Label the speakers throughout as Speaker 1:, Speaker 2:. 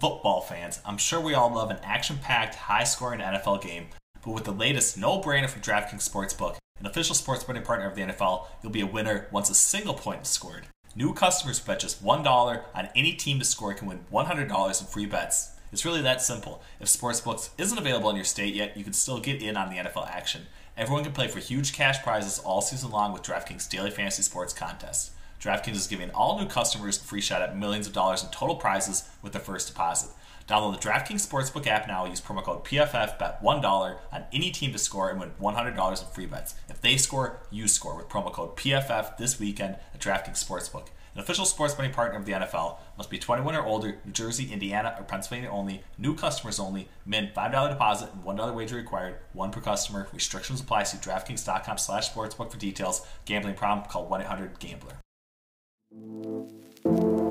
Speaker 1: Football fans, I'm sure we all love an action packed, high scoring NFL game, but with the latest no brainer from DraftKings Sportsbook, an official sports betting partner of the NFL, you'll be a winner once a single point is scored. New customers bet just $1 on any team to score can win $100 in free bets. It's really that simple. If Sportsbooks isn't available in your state yet, you can still get in on the NFL action. Everyone can play for huge cash prizes all season long with DraftKings Daily Fantasy Sports Contest. DraftKings is giving all new customers a free shot at millions of dollars in total prizes with their first deposit. Download the DraftKings Sportsbook app now. Use promo code PFF. Bet $1 on any team to score and win $100 in free bets. If they score, you score with promo code PFF this weekend at DraftKings Sportsbook. An official sports betting partner of the NFL must be 21 or older, New Jersey, Indiana, or Pennsylvania only. New customers only. Min $5 deposit and $1 wager required. One per customer. Restrictions apply. See DraftKings.com slash sportsbook for details. Gambling problem? Call 1-800-GAMBLER. Thank you.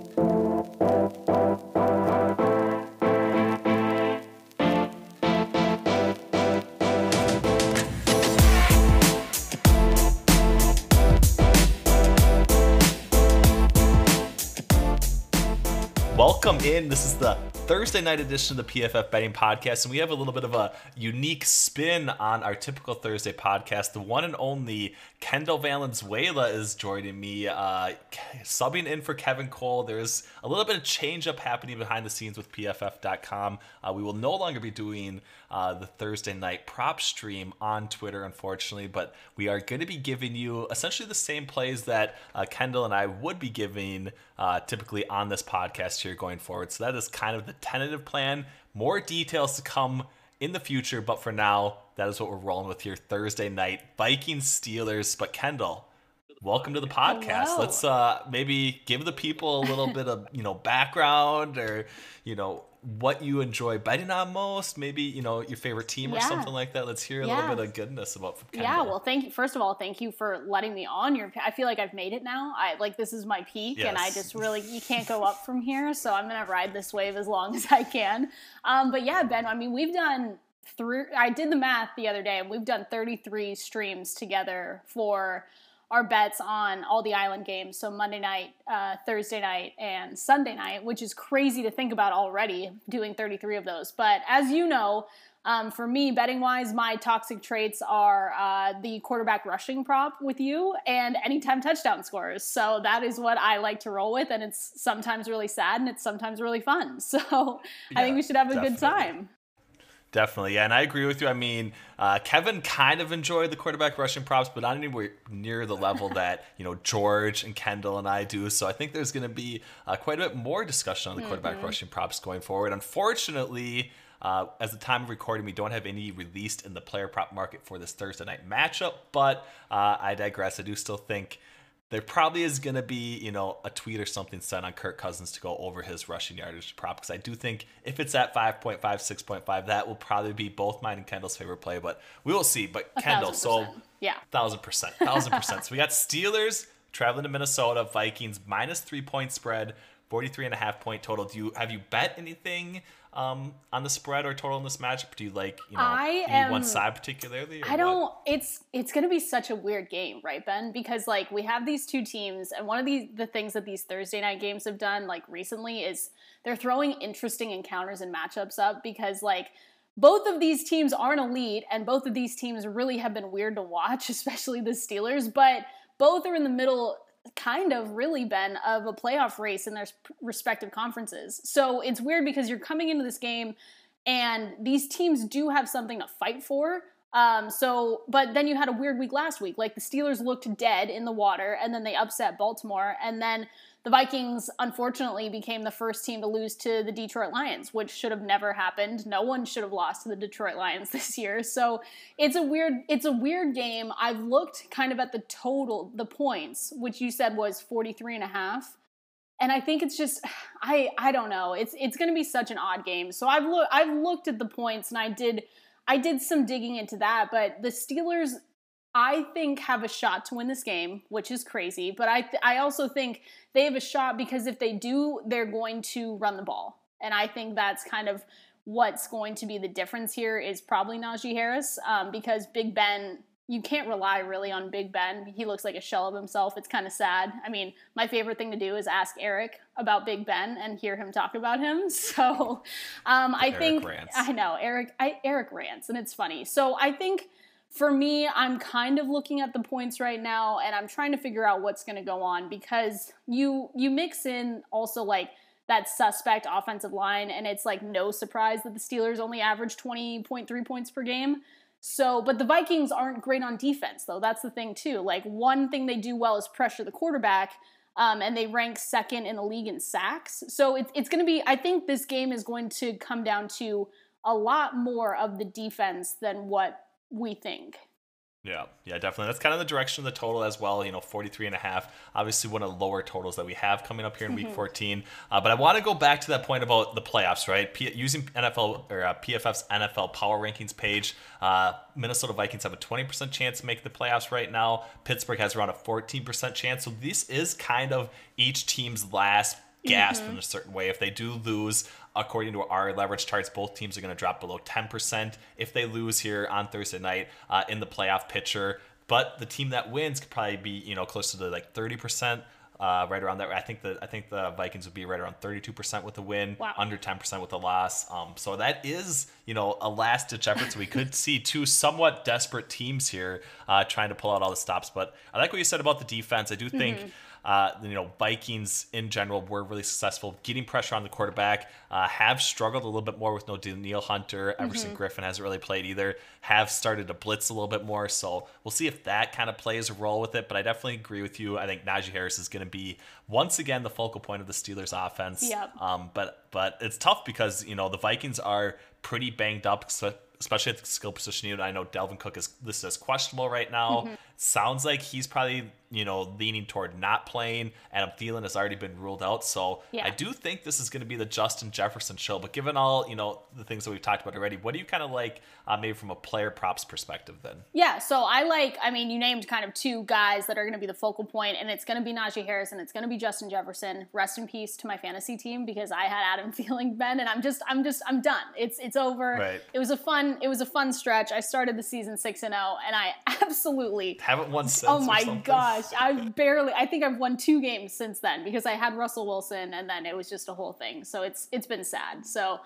Speaker 1: Welcome in. This is the Thursday night edition of the PFF Betting Podcast, and we have a little bit of a unique spin on our typical Thursday podcast. The one and only Kendall Valenzuela is joining me, uh, subbing in for Kevin Cole. There's a little bit of change up happening behind the scenes with PFF.com. Uh, we will no longer be doing uh, the Thursday night prop stream on Twitter, unfortunately, but we are going to be giving you essentially the same plays that uh, Kendall and I would be giving uh, typically on this podcast here going forward. So that is kind of the tentative plan. More details to come in the future, but for now, that is what we're rolling with here Thursday night. Vikings Steelers. But Kendall, welcome to the podcast.
Speaker 2: Hello.
Speaker 1: Let's uh maybe give the people a little bit of, you know, background or, you know, what you enjoy betting on most, maybe, you know, your favorite team or something like that. Let's hear a
Speaker 2: Yeah.
Speaker 1: little bit of goodness about Kendall.
Speaker 2: Yeah, well, thank you. First of all, thank you for letting me on your. I feel like I've made it now. I like this is my peak, and I just really you can't go up from here. So I'm gonna ride this wave as long as I can. Um, but yeah, Ben. I mean, we've done through. I did the math the other day, and we've done 33 streams together for our bets on all the island games. So Monday night, uh, Thursday night, and Sunday night, which is crazy to think about already doing 33 of those. But as you know, um, for me, betting wise, my toxic traits are uh, the quarterback rushing prop with you and anytime touchdown scores. So that is what I like to roll with, and it's sometimes really sad and it's sometimes really fun. So I think we should have a good time.
Speaker 1: Definitely, yeah, and I agree with you. I mean, uh, Kevin kind of enjoyed the quarterback rushing props, but not anywhere near the level that you know George and Kendall and I do. So I think there's going to be uh, quite a bit more discussion on the quarterback rushing props going forward. Unfortunately, uh, as the time of recording, we don't have any released in the player prop market for this Thursday night matchup. But uh, I digress. I do still think there probably is going to be, you know, a tweet or something sent on Kirk Cousins to go over his rushing yardage prop because I do think if it's at 5.5, 6.5, that will probably be both mine and Kendall's favorite play, but we will see. But
Speaker 2: A
Speaker 1: Kendall, so
Speaker 2: yeah.
Speaker 1: thousand percent, thousand percent. So we got Steelers traveling to Minnesota, Vikings minus three point spread, 43 and a half point total. Do you have you bet anything um, on the spread or total in this matchup? Do you like, you know,
Speaker 2: I
Speaker 1: any one side particularly? or
Speaker 2: I don't. It's it's going to be such a weird game, right, Ben? Because like we have these two teams, and one of these the things that these Thursday night games have done like recently is they're throwing interesting encounters and matchups up because like both of these teams aren't elite, and both of these teams really have been weird to watch, especially the Steelers. But both are in the middle, kind of really, been of a playoff race in their respective conferences. So it's weird because you're coming into this game and these teams do have something to fight for. Um, so, but then you had a weird week last week. Like the Steelers looked dead in the water, and then they upset Baltimore, and then the Vikings unfortunately became the first team to lose to the Detroit Lions, which should have never happened. No one should have lost to the Detroit Lions this year. So it's a weird, it's a weird game. I've looked kind of at the total, the points, which you said was 43 and a half and I think it's just I I don't know. It's it's going to be such an odd game. So I've looked I've looked at the points and I did I did some digging into that, but the Steelers I think have a shot to win this game, which is crazy, but I th- I also think they have a shot because if they do, they're going to run the ball. And I think that's kind of what's going to be the difference here is probably Najee Harris um, because Big Ben you can't rely really on Big Ben. He looks like a shell of himself. It's kind of sad. I mean, my favorite thing to do is ask Eric about Big Ben and hear him talk about him. So um, I
Speaker 1: Eric
Speaker 2: think
Speaker 1: rants.
Speaker 2: I know Eric. I, Eric rants, and it's funny. So I think for me, I'm kind of looking at the points right now, and I'm trying to figure out what's going to go on because you you mix in also like that suspect offensive line, and it's like no surprise that the Steelers only average 20.3 points per game. So, but the Vikings aren't great on defense, though. That's the thing, too. Like, one thing they do well is pressure the quarterback, um, and they rank second in the league in sacks. So, it's, it's going to be, I think this game is going to come down to a lot more of the defense than what we think.
Speaker 1: Yeah, yeah, definitely. That's kind of the direction of the total as well. You know, 43 and a half. Obviously, one of the lower totals that we have coming up here in week 14. Uh, but I want to go back to that point about the playoffs, right? P- using NFL or uh, PFF's NFL power rankings page, uh, Minnesota Vikings have a 20% chance to make the playoffs right now. Pittsburgh has around a 14% chance. So this is kind of each team's last gasp in a certain way. If they do lose, according to our leverage charts, both teams are going to drop below 10% if they lose here on Thursday night uh, in the playoff picture. But the team that wins could probably be, you know, closer to like 30%. Uh, right around that, I think the I think the Vikings would be right around 32% with the win,
Speaker 2: Wow.
Speaker 1: under 10% with the loss. Um, so that is, you know, a last ditch effort. So we could see two somewhat desperate teams here uh, trying to pull out all the stops. But I like what you said about the defense. I do think uh, you know, Vikings in general were really successful getting pressure on the quarterback. Uh, have struggled a little bit more with no Danielle Hunter. Everson Griffen hasn't really played either. Have started to blitz a little bit more. So we'll see if that kind of plays a role with it. But I definitely agree with you. I think Najee Harris is going to be once again the focal point of the Steelers offense.
Speaker 2: Yep.
Speaker 1: Um, but but it's tough because you know the Vikings are pretty banged up. So especially at the skill position unit. I know Dalvin Cook is listed as questionable right now. Sounds like he's probably you know leaning toward not playing. Adam Thielen has already been ruled out, so
Speaker 2: Yeah.
Speaker 1: I do think this is going to be the Justin Jefferson show. But given all you know the things that we've talked about already, what do you kind of like uh, maybe from a player props perspective then?
Speaker 2: Yeah, so I like, I mean, you named kind of two guys that are going to be the focal point, and it's going to be Najee Harris and it's going to be Justin Jefferson. Rest in peace to my fantasy team because I had Adam Thielen Ben, and I'm just, I'm just, I'm done. It's, it's over.
Speaker 1: Right.
Speaker 2: It was a fun, it was a fun stretch. I started the season six and zero, and I absolutely
Speaker 1: Haven't won since.
Speaker 2: Oh my gosh, I've barely I think I've won two games since then because I had Russell Wilson and then it was just a whole thing. So it's it's been sad. So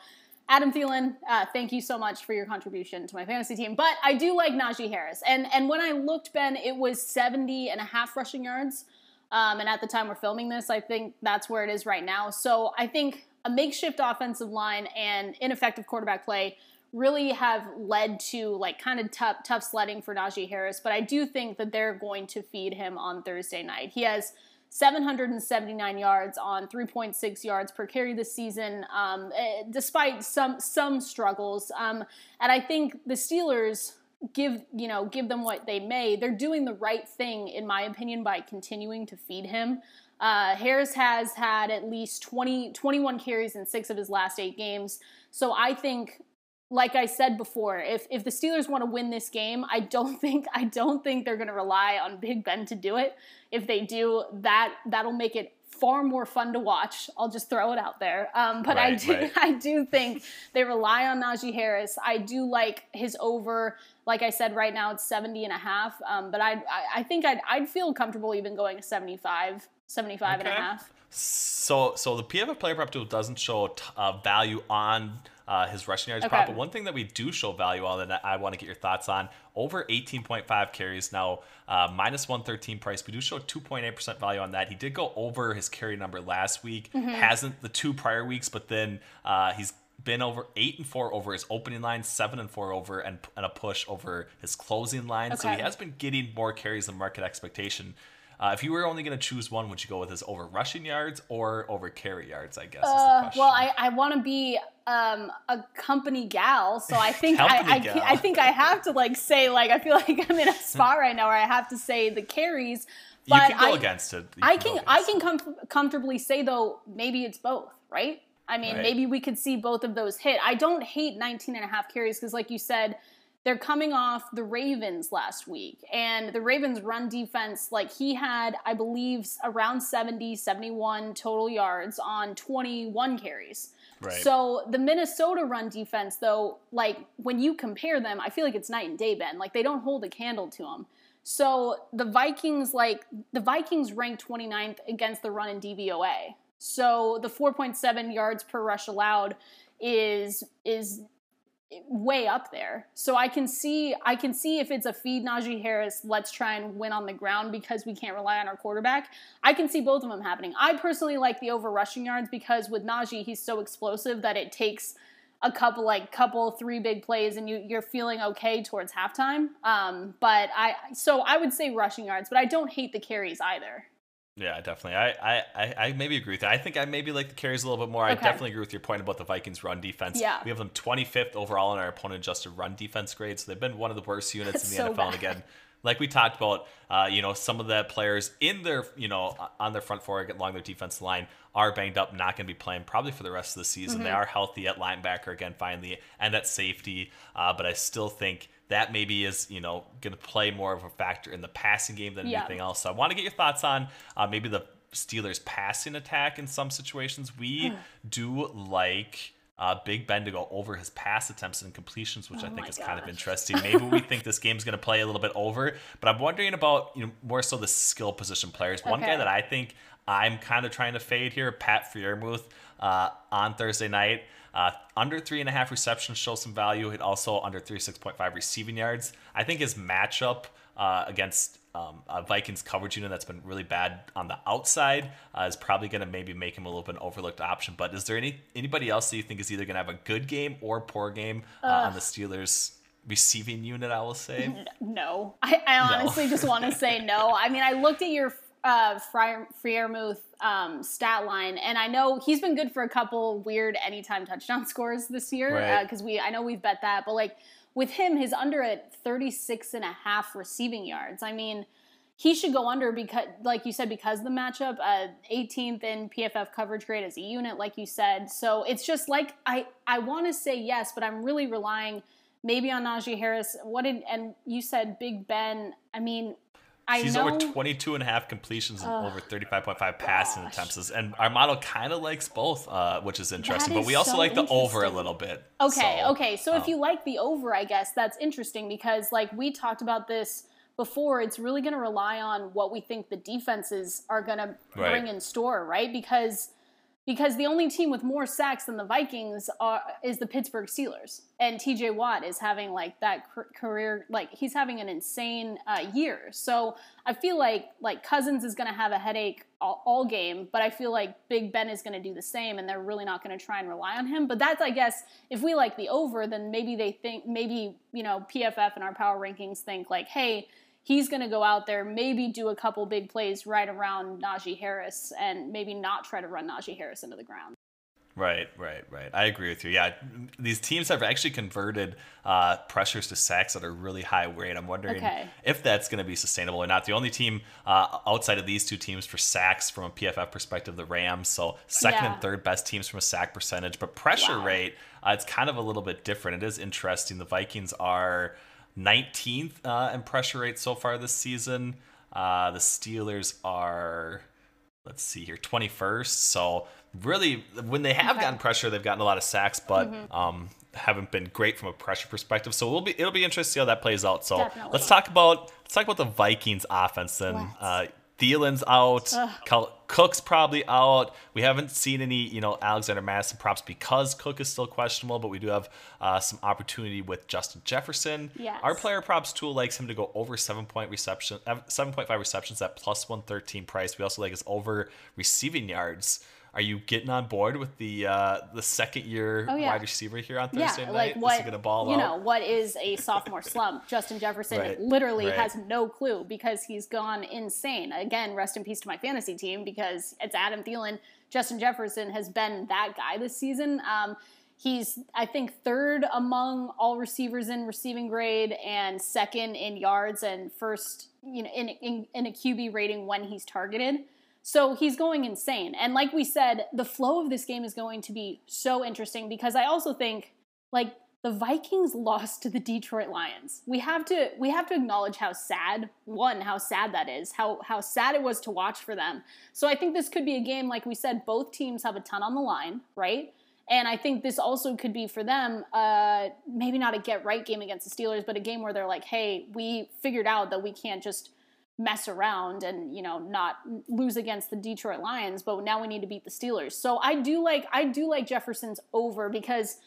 Speaker 2: Adam Thielen, uh, thank you so much for your contribution to my fantasy team. But I do like Najee Harris. And and when I looked, Ben, it was 70 and a half rushing yards. Um, and at the time we're filming this, I think that's where it is right now. So I think a makeshift offensive line and ineffective quarterback play really have led to like kind of tough tough sledding for Najee Harris, but I do think that they're going to feed him on Thursday night. He has 779 yards on 3.6 yards per carry this season, um, eh, despite some some struggles. Um, and I think the Steelers give you know give them what they may. They're doing the right thing, in my opinion, by continuing to feed him. Uh, Harris has had at least 20, 21 carries in six of his last eight games. So I think like I said before, if if the Steelers want to win this game, I don't think I don't think they're going to rely on Big Ben to do it. If they do, that that'll make it far more fun to watch. I'll just throw it out there. Um, but I do
Speaker 1: right.
Speaker 2: I do think they rely on Najee Harris. I do like his over. Like I said, right now it's 70 and a half. Um, but I, I I think I'd I'd feel comfortable even going to 75, 75 and a half.
Speaker 1: So, so the PFF player prop tool doesn't show t- uh, value on uh, his rushing yards
Speaker 2: Okay.
Speaker 1: prop, but one thing that we do show value on that I want to get your thoughts on over 18.5 carries now, uh, minus 113 price. We do show 2.8% value on that. He did go over his carry number last week,
Speaker 2: Mm-hmm.
Speaker 1: hasn't the two prior weeks, but then uh, he's been over eight and four over his opening line, seven and four over, and, and a push over his closing line. So he has been getting more carries than market expectation. Uh, if you were only going to choose one, would you go with his over rushing yards or over carry yards? I guess is the
Speaker 2: Uh,
Speaker 1: question.
Speaker 2: well, I, I want to be um, a company gal, so I think I, I. I think I have to like say like I feel like I'm in a spot right now where I have to say the carries.
Speaker 1: you
Speaker 2: But
Speaker 1: can go
Speaker 2: I,
Speaker 1: against it. You
Speaker 2: I
Speaker 1: go
Speaker 2: can I can com- comfortably say though maybe it's both, right? I mean,
Speaker 1: Right.
Speaker 2: maybe we could see both of those hit. I don't hate 19 and a half carries because like you said, they're coming off the Ravens last week and the Ravens run defense like he had I believe around 70 71 total yards on 21 carries. Right. So the Minnesota run defense, though, like when you compare them, I feel like it's night and day, Ben. Like they don't hold a candle to them. So the Vikings, like the Vikings ranked 29th against the run in DVOA. So the 4.7 yards per rush allowed is is way up there. So I can see I can see if it's a feed Najee Harris, let's try and win on the ground because we can't rely on our quarterback. I can see both of them happening. I personally like the over rushing yards because with Najee he's so explosive that it takes a couple like couple three big plays and you you're feeling okay towards halftime. Um, but I so I would say rushing yards, but I don't hate the carries either.
Speaker 1: Yeah, definitely. I, I, I maybe agree with that. I think I maybe like the carries a little bit more. Okay. I definitely agree with your point about the Vikings run defense.
Speaker 2: Yeah.
Speaker 1: We have them 25th overall in our opponent adjusted run defense grade. So they've been one of the worst units That's in the so NFL. Bad. And again, like we talked about, uh, you know, some of the players in their, you know, on their front four along their defense line are banged up, not going to be playing probably for the rest of the season. Mm-hmm. They are healthy at linebacker again, finally, and at safety. Uh, but I still think that maybe is you know going to play more of a factor in the passing game than yeah. anything else. So I want to get your thoughts on uh, maybe the Steelers passing attack in some situations. We do like uh, Big Ben to go over his pass attempts and completions, which oh I think is gosh. kind of interesting. Maybe we think this game's going to play a little bit over, but I'm wondering about you know more so the skill position players. Okay. One guy that I think I'm kind of trying to fade here, Pat Freiermuth, uh, on Thursday night. Uh, under three and a half receptions shows some value. It also under 36.5 receiving yards. I think his matchup uh, against um, a Vikings coverage unit that's been really bad on the outside uh, is probably going to maybe make him a little bit an overlooked option. But is there any anybody else that you think is either going to have a good game or poor game uh, on the Steelers? receiving unit, I will say.
Speaker 2: No, I, I honestly no. just want to say no. I mean, I looked at your uh, Freiermuth um, stat line, and I know he's been good for a couple weird anytime touchdown scores this year because right. uh, we I know we've bet that, but like with him, his under at 36 and a half receiving yards. I mean, he should go under because, like you said, because the matchup, uh, 18th in PFF coverage grade as a unit, like you said. So it's just like I I want to say yes, but I'm really relying maybe on Najee Harris. What did and you said Big Ben? I mean, I
Speaker 1: She's
Speaker 2: know,
Speaker 1: over 22 and a half completions and over 35.5 passing attempts. And our model kind of likes both, uh, which is interesting. Is but we also so like the over a little bit.
Speaker 2: Okay, so, okay. So um, if you like the over, I guess that's interesting because, like, we talked about this before. It's really going to rely on what we think the defenses are going to bring in store, right? Because – because the only team with more sacks than the Vikings are, is the Pittsburgh Steelers, and T.J. Watt is having like that career, like he's having an insane uh, year. So I feel like like Cousins is going to have a headache all, all, game, but I feel like Big Ben is going to do the same, and they're really not going to try and rely on him. But that's I guess if we like the over, then maybe they think maybe you know PFF and our power rankings think like, hey he's going to go out there, maybe do a couple big plays right around Najee Harris, and maybe not try to run Najee Harris into the ground.
Speaker 1: Right, right, right. I agree with you. Yeah, these teams have actually converted uh, pressures to sacks at a really high rate. I'm wondering okay. if that's going to be sustainable or not. The only team uh, outside of these two teams for sacks from a PFF perspective, the Rams. So second yeah. and third best teams from a sack percentage, but pressure wow. rate, uh, it's kind of a little bit different. It is interesting. The Vikings are 19th uh, in pressure rate so far this season. Uh, the Steelers are, let's see here, 21st. So really, when they have okay. gotten pressure, they've gotten a lot of sacks, but mm-hmm. um, haven't been great from a pressure perspective. So we'll be it'll be interesting to see how that plays out. So Definitely. let's talk about let's talk about the Vikings offense then. Uh, Thielen's out. Cook's probably out. We haven't seen any, you know, Alexander Mattison props because Cook is still questionable, but we do have uh, some opportunity with Justin Jefferson.
Speaker 2: Yes.
Speaker 1: Our player props tool likes him to go over seven point reception, uh, seven point five receptions at plus one thirteen price. We also like his over receiving yards. Are you getting on board with the uh, the second year oh, yeah. wide receiver here on Thursday
Speaker 2: yeah,
Speaker 1: night?
Speaker 2: Like what, is he gonna ball you out? know, what is a sophomore slump? Justin Jefferson right. literally right. has no clue because he's gone insane. Again, rest in peace to my fantasy team because it's Adam Thielen. Justin Jefferson has been that guy this season. Um, he's I think third among all receivers in receiving grade and second in yards and first you know in, in, in a QB rating when he's targeted. So he's going insane. And like we said, the flow of this game is going to be so interesting because I also think like the Vikings lost to the Detroit Lions. We have to we have to acknowledge how sad one how sad that is. How how sad it was to watch for them. So I think this could be a game like we said both teams have a ton on the line, right? And I think this also could be for them, uh, maybe not a get right game against the Steelers, but a game where they're like, hey, we figured out that we can't just mess around and you know not lose against the Detroit Lions, but now we need to beat the Steelers. So I do like I do like Jefferson's over because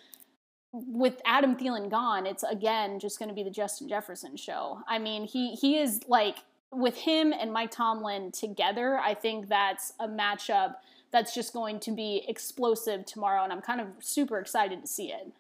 Speaker 2: with Adam Thielen gone, it's again just going to be the Justin Jefferson show. I mean, he he is like with him and Mike Tomlin together. I think that's a matchup that's just going to be explosive tomorrow, and I'm kind of super excited to see it.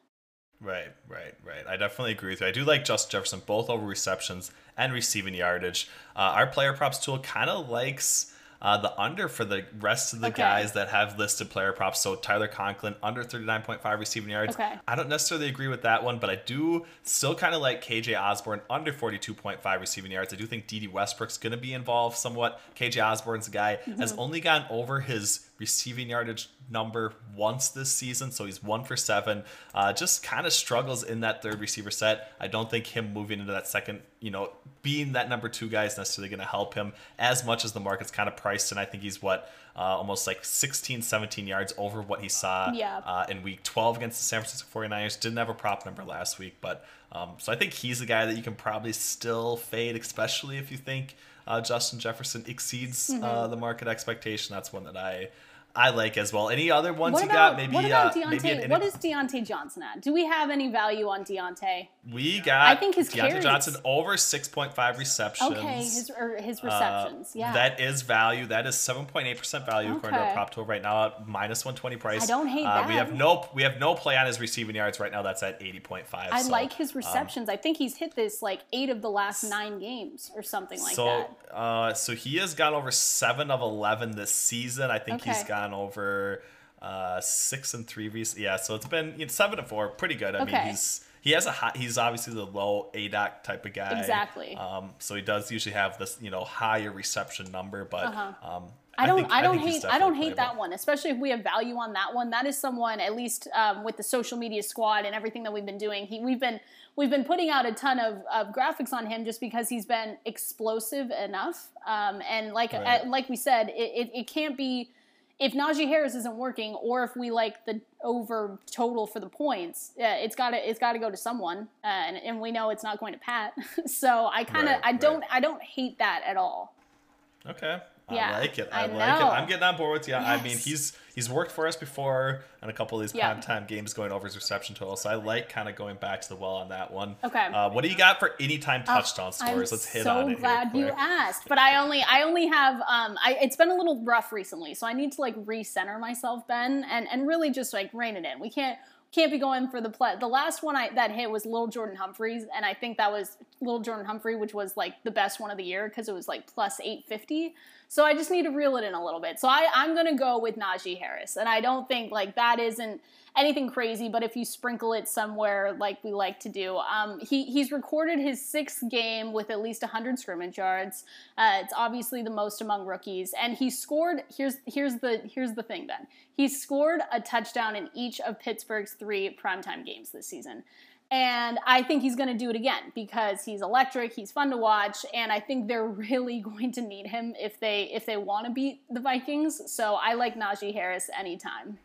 Speaker 1: Right, right, right. I definitely agree with you. I do like Justin Jefferson both over receptions and receiving yardage. Uh, our player props tool kind of likes uh, the under for the rest of the okay. guys that have listed player props. So Tyler Conklin under 39.5 receiving yards.
Speaker 2: Okay.
Speaker 1: I don't necessarily agree with that one, but I do still kind of like KJ Osborne under 42.5 receiving yards. I do think Dede Westbrook's going to be involved somewhat. KJ Osborne's a guy mm-hmm. has only gotten over his receiving yardage number once this season, so he's one for seven. Uh, just kind of struggles in that third receiver set. I don't think him moving into that second, you know, being that number two guy is necessarily going to help him as much as the market's kind of priced. And I think he's what uh, almost like 16, 17 yards over what he saw
Speaker 2: yeah.
Speaker 1: uh, in week 12 against the San Francisco 49ers. Didn't have a prop number last week, but um, so I think he's the guy that you can probably still fade, especially if you think uh, Justin Jefferson exceeds uh, mm-hmm. the market expectation. That's one that I I like as well. Any other ones
Speaker 2: what
Speaker 1: you
Speaker 2: about,
Speaker 1: got? Maybe,
Speaker 2: what about
Speaker 1: uh,
Speaker 2: Diontae,
Speaker 1: maybe an,
Speaker 2: what is Diontae Johnson at? Do we have any value on Diontae?
Speaker 1: We got
Speaker 2: I think his
Speaker 1: Diontae
Speaker 2: carries.
Speaker 1: Johnson over six point five receptions.
Speaker 2: Okay, his or his receptions.
Speaker 1: Uh,
Speaker 2: yeah,
Speaker 1: that is value. That is seven point eight percent value
Speaker 2: Okay.
Speaker 1: according to our prop tool right now at minus one twenty price.
Speaker 2: I don't hate
Speaker 1: uh, We have no we have no play on his receiving yards right now. That's at eighty point five.
Speaker 2: I
Speaker 1: so,
Speaker 2: like his
Speaker 1: um,
Speaker 2: receptions. I think he's hit this like eight of the last nine games or something like
Speaker 1: so,
Speaker 2: that.
Speaker 1: uh, so he has gone over seven of eleven this season. I think he's
Speaker 2: Okay.
Speaker 1: Gone over uh, six and three. Rec- yeah, so it's been seven and four, pretty good. I mean, he's he has a high, he's obviously the low aDOT type of guy.
Speaker 2: Exactly.
Speaker 1: Um, so he does usually have this you know higher reception number, but
Speaker 2: Uh-huh.
Speaker 1: um,
Speaker 2: I don't.
Speaker 1: think-
Speaker 2: I, don't
Speaker 1: he's
Speaker 2: hate. I don't hate that one, especially if we have value on that one. That is someone, at least um, with the social media squad and everything that we've been doing. He, we've been we've been putting out a ton of, of graphics on him just because he's been explosive enough. Um, and like
Speaker 1: Right.
Speaker 2: uh, like we said, it, it, it can't be if Najee Harris isn't working, or if we like the over total for the points. Uh, it's got to it's got to go to someone, uh, and, and we know it's not going to Pat. so I kind of
Speaker 1: Right,
Speaker 2: I don't
Speaker 1: right.
Speaker 2: I don't hate that at all.
Speaker 1: Okay.
Speaker 2: Yeah,
Speaker 1: I like it. I,
Speaker 2: I
Speaker 1: like it.
Speaker 2: know.
Speaker 1: I'm getting on board with you. I mean, he's he's worked for us before on a couple of these
Speaker 2: Yeah.
Speaker 1: primetime games going over his reception total. So I like kind of going back to the well on that one.
Speaker 2: Okay.
Speaker 1: Uh, what do you got for anytime touchdown scores?
Speaker 2: I'm
Speaker 1: Let's hit
Speaker 2: so
Speaker 1: on it.
Speaker 2: I'm
Speaker 1: so
Speaker 2: glad
Speaker 1: you
Speaker 2: asked, but I only I only have um I it's been a little rough recently, so I need to like recenter myself, Ben, and and really just like rein it in. We can't can't be going for the play. The last one I that hit was Lil'Jordan Humphreys, and I think that was Lil'Jordan Humphrey, which was like the best one of the year because it was like plus eight fifty. So I just need to reel it in a little bit. So I I'm gonna go with Najee Harris, and I don't think like that isn't anything crazy, but if you sprinkle it somewhere like we like to do, um, he he's recorded his sixth game with at least 100 scrimmage yards. Uh, it's obviously the most among rookies, and he scored. Here's here's the here's the thing. Then he scored a touchdown in each of Pittsburgh's three primetime games this season. And I think he's going to do it again because he's electric, he's fun to watch, and I think they're really going to need him if they if they want to beat the Vikings. So I like Najee Harris anytime.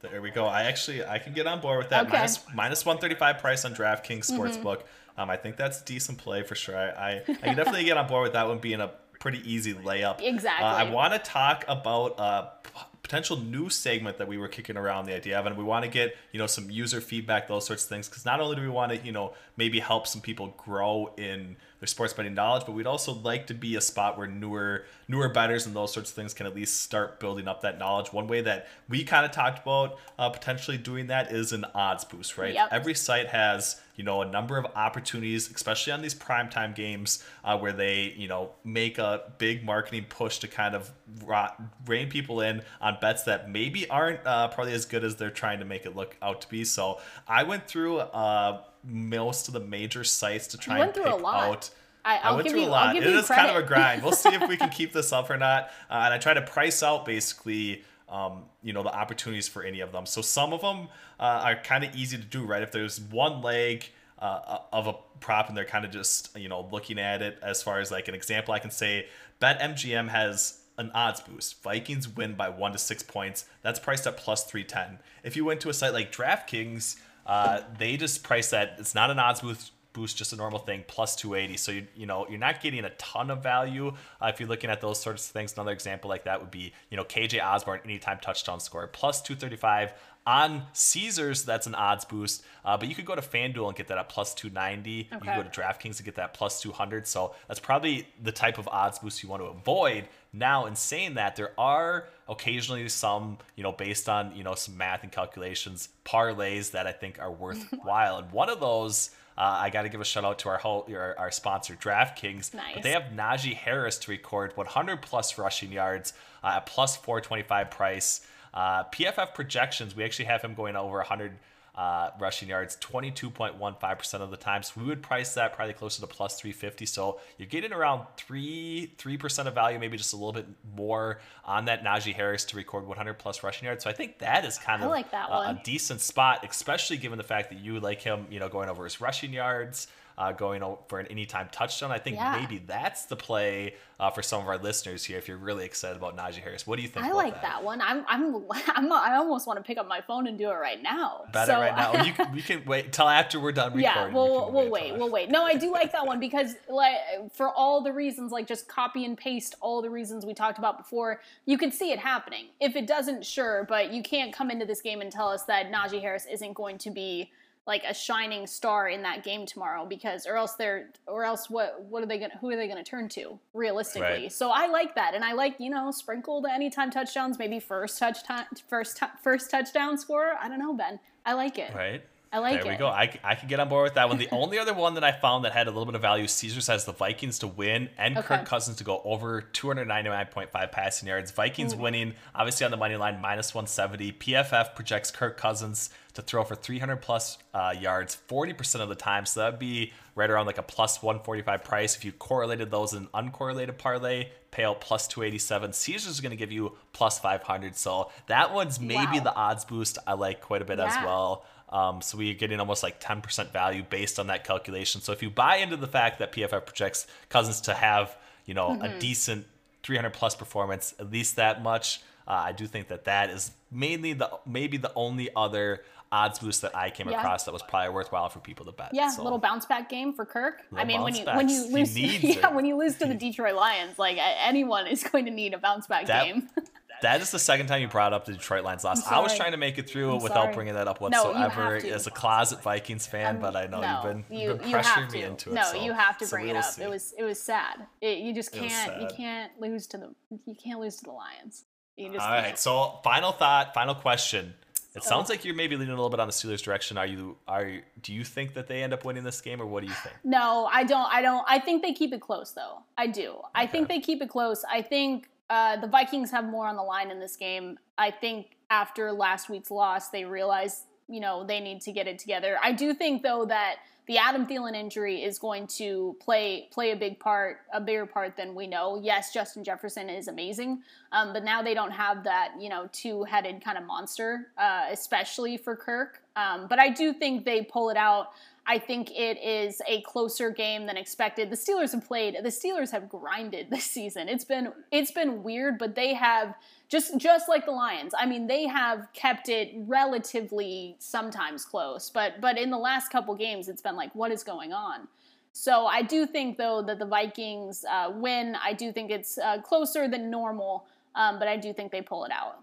Speaker 1: There we go. I actually I can get on board with that.
Speaker 2: Okay.
Speaker 1: Minus, minus 135 price on DraftKings Sportsbook. Um, I think that's decent play for sure. I, I, I can definitely get on board with that one being a pretty easy layup.
Speaker 2: Exactly.
Speaker 1: Uh, I want to talk about p- potential new segment that we were kicking around the idea of, and we want to get you know some user feedback, those sorts of things. Because not only do we want to you know maybe help some people grow in their sports betting knowledge, but we'd also like to be a spot where newer newer bettors and those sorts of things can at least start building up that knowledge. One way that we kind of talked about uh, potentially doing that is an odds boost, right?
Speaker 2: Yep.
Speaker 1: Every site has you know a number of opportunities, especially on these primetime games uh, where they you know make a big marketing push to kind of ra- rein people in on bets that maybe aren't uh, probably as good as they're trying to make it look out to be. So I went through uh, most of the major sites to try and pick
Speaker 2: lot.
Speaker 1: out.
Speaker 2: I,
Speaker 1: I went through
Speaker 2: you,
Speaker 1: a lot. It is kind of a grind. We'll see if we can keep this up or not. Uh, and I try to price out basically, um, you know, the opportunities for any of them. So some of them uh, are kind of easy to do, right? If there's one leg uh, of a prop and they're kind of just, you know, looking at it as far as like an example, I can say BetMGM has an odds boost. Vikings win by one to six points. That's priced at plus 310. If you went to a site like DraftKings, uh, they just price that it's not an odds boost boost just a normal thing plus 280 so you, you know you're not getting a ton of value uh, if you're looking at those sorts of things another example like that would be you know kj Osborne anytime touchdown score plus 235 on Caesars, that's an odds boost, uh, but you could go to FanDuel and get that at plus 290. Okay. You can go to DraftKings to get that plus 200. So that's probably the type of odds boost you want to avoid. Now, in saying that, there are occasionally some, you know, based on, you know, some math and calculations, parlays that I think are worthwhile. and one of those, uh, I got to give a shout out to our whole, our, our sponsor, DraftKings. Nice. But they have Najee Harris to record 100 plus rushing yards uh, at plus 425 price. Uh, PFF projections, we actually have him going over 100 uh, rushing yards 22.15% of the time. So we would price that probably closer to plus 350. So you're getting around 3 3% of value, maybe just a little bit more on that Najee Harris to record 100 plus rushing yards. So I think that is kind of
Speaker 2: like
Speaker 1: a, a decent spot, especially given the fact that you like him, you know, going over his rushing yards uh, going for an anytime touchdown. I think yeah. maybe that's the play uh, for some of our listeners here. If you're really excited about Najee Harris, what do you think?
Speaker 2: I like that? that? one. I'm, I'm, I'm, I almost want to pick up my phone and do it right now.
Speaker 1: Better so, right now. you can, we can wait till after we're done recording.
Speaker 2: Yeah, we'll, we'll wait. We'll wait. No, I do like that one because, like, for all the reasons, like just copy and paste all the reasons we talked about before. You can see it happening. If it doesn't, sure, but you can't come into this game and tell us that Najee Harris isn't going to be like a shining star in that game tomorrow because or else they're or else what what are they gonna who are they gonna turn to realistically? Right. so i like that. And i like you know sprinkle the anytime touchdowns maybe first touch time first t- first touchdown score. I don't know ben. I like it.
Speaker 1: Right
Speaker 2: I like
Speaker 1: there
Speaker 2: it.
Speaker 1: There we go. I, I can get on board with that one. The only other one that I found that had a little bit of value, Caesars has the Vikings to win and okay. Kirk Cousins to go over 299.5 passing yards. Vikings Ooh. winning, obviously on the money line, minus 170. PFF projects Kirk Cousins to throw for 300 plus uh, yards 40% of the time. So that'd be right around like a plus 145 price. If you correlated those in uncorrelated parlay, pay out plus 287. Caesars is going to give you plus 500. So that one's maybe wow. the odds boost I like quite a bit yeah. as well. Um, so we're getting almost like 10% value based on that calculation. So if you buy into the fact that PFF projects Cousins to have, you know, mm-hmm. a decent 300 plus performance, at least that much, uh, I do think that that is mainly the maybe the only other odds boost that I came yeah. across that was probably worthwhile for people to bet.
Speaker 2: Yeah, so. little bounce back game for Kirk. I mean, when you backs. when you lose, yeah, when you lose to the Detroit Lions, like anyone is going to need a bounce back that, game.
Speaker 1: That is the second time you brought up the Detroit Lions loss. I was trying to make it through I'm without sorry. bringing that up whatsoever no, as a closet Vikings fan, um, but I know no, you've been, you've been pressuring me into it.
Speaker 2: No, so, you have to bring so it up. See. It was it was sad. It, you just can't you can't lose to the you can't lose to the Lions. You just
Speaker 1: All
Speaker 2: can't.
Speaker 1: right. So final thought, final question. It sounds like you're maybe leaning a little bit on the Steelers' direction. Are you? Are do you think that they end up winning this game, or what do you think?
Speaker 2: No, I don't. I don't. I think they keep it close, though. I do. Okay. I think they keep it close. I think uh, the Vikings have more on the line in this game. I think after last week's loss, they realized, you know, they need to get it together. I do think, though, that the Adam Thielen injury is going to play play a big part, a bigger part than we know. Yes, Justin Jefferson is amazing, um, but now they don't have that, you know, two headed kind of monster, uh, especially for Kirk. Um, but I do think they pull it out. I think it is a closer game than expected. The Steelers have played. The Steelers have grinded this season. It's been it's been weird, but they have just just like the Lions. I mean, they have kept it relatively sometimes close, but but in the last couple games, it's been like, what is going on? So I do think though that the Vikings uh, win. I do think it's uh, closer than normal, um, but I do think they pull it out.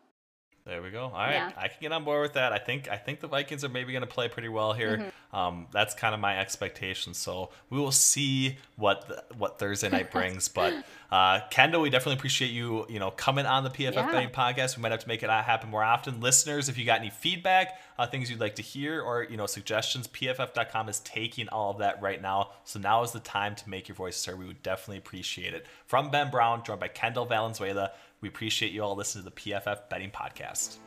Speaker 1: There we go. All right, yeah. I can get on board with that. I think I think the Vikings are maybe going to play pretty well here. Mm-hmm. Um, that's kind of my expectation. So we will see what the, what Thursday night brings. but uh, Kendall, we definitely appreciate you you know coming on the PFF yeah. betting podcast. We might have to make it happen more often. Listeners, if you got any feedback, uh, things you'd like to hear, or you know suggestions, PFF.com is taking all of that right now. So now is the time to make your voice heard. We would definitely appreciate it. From Ben Brown, joined by Kendall Valenzuela. We appreciate you all listening to the PFF Betting Podcast.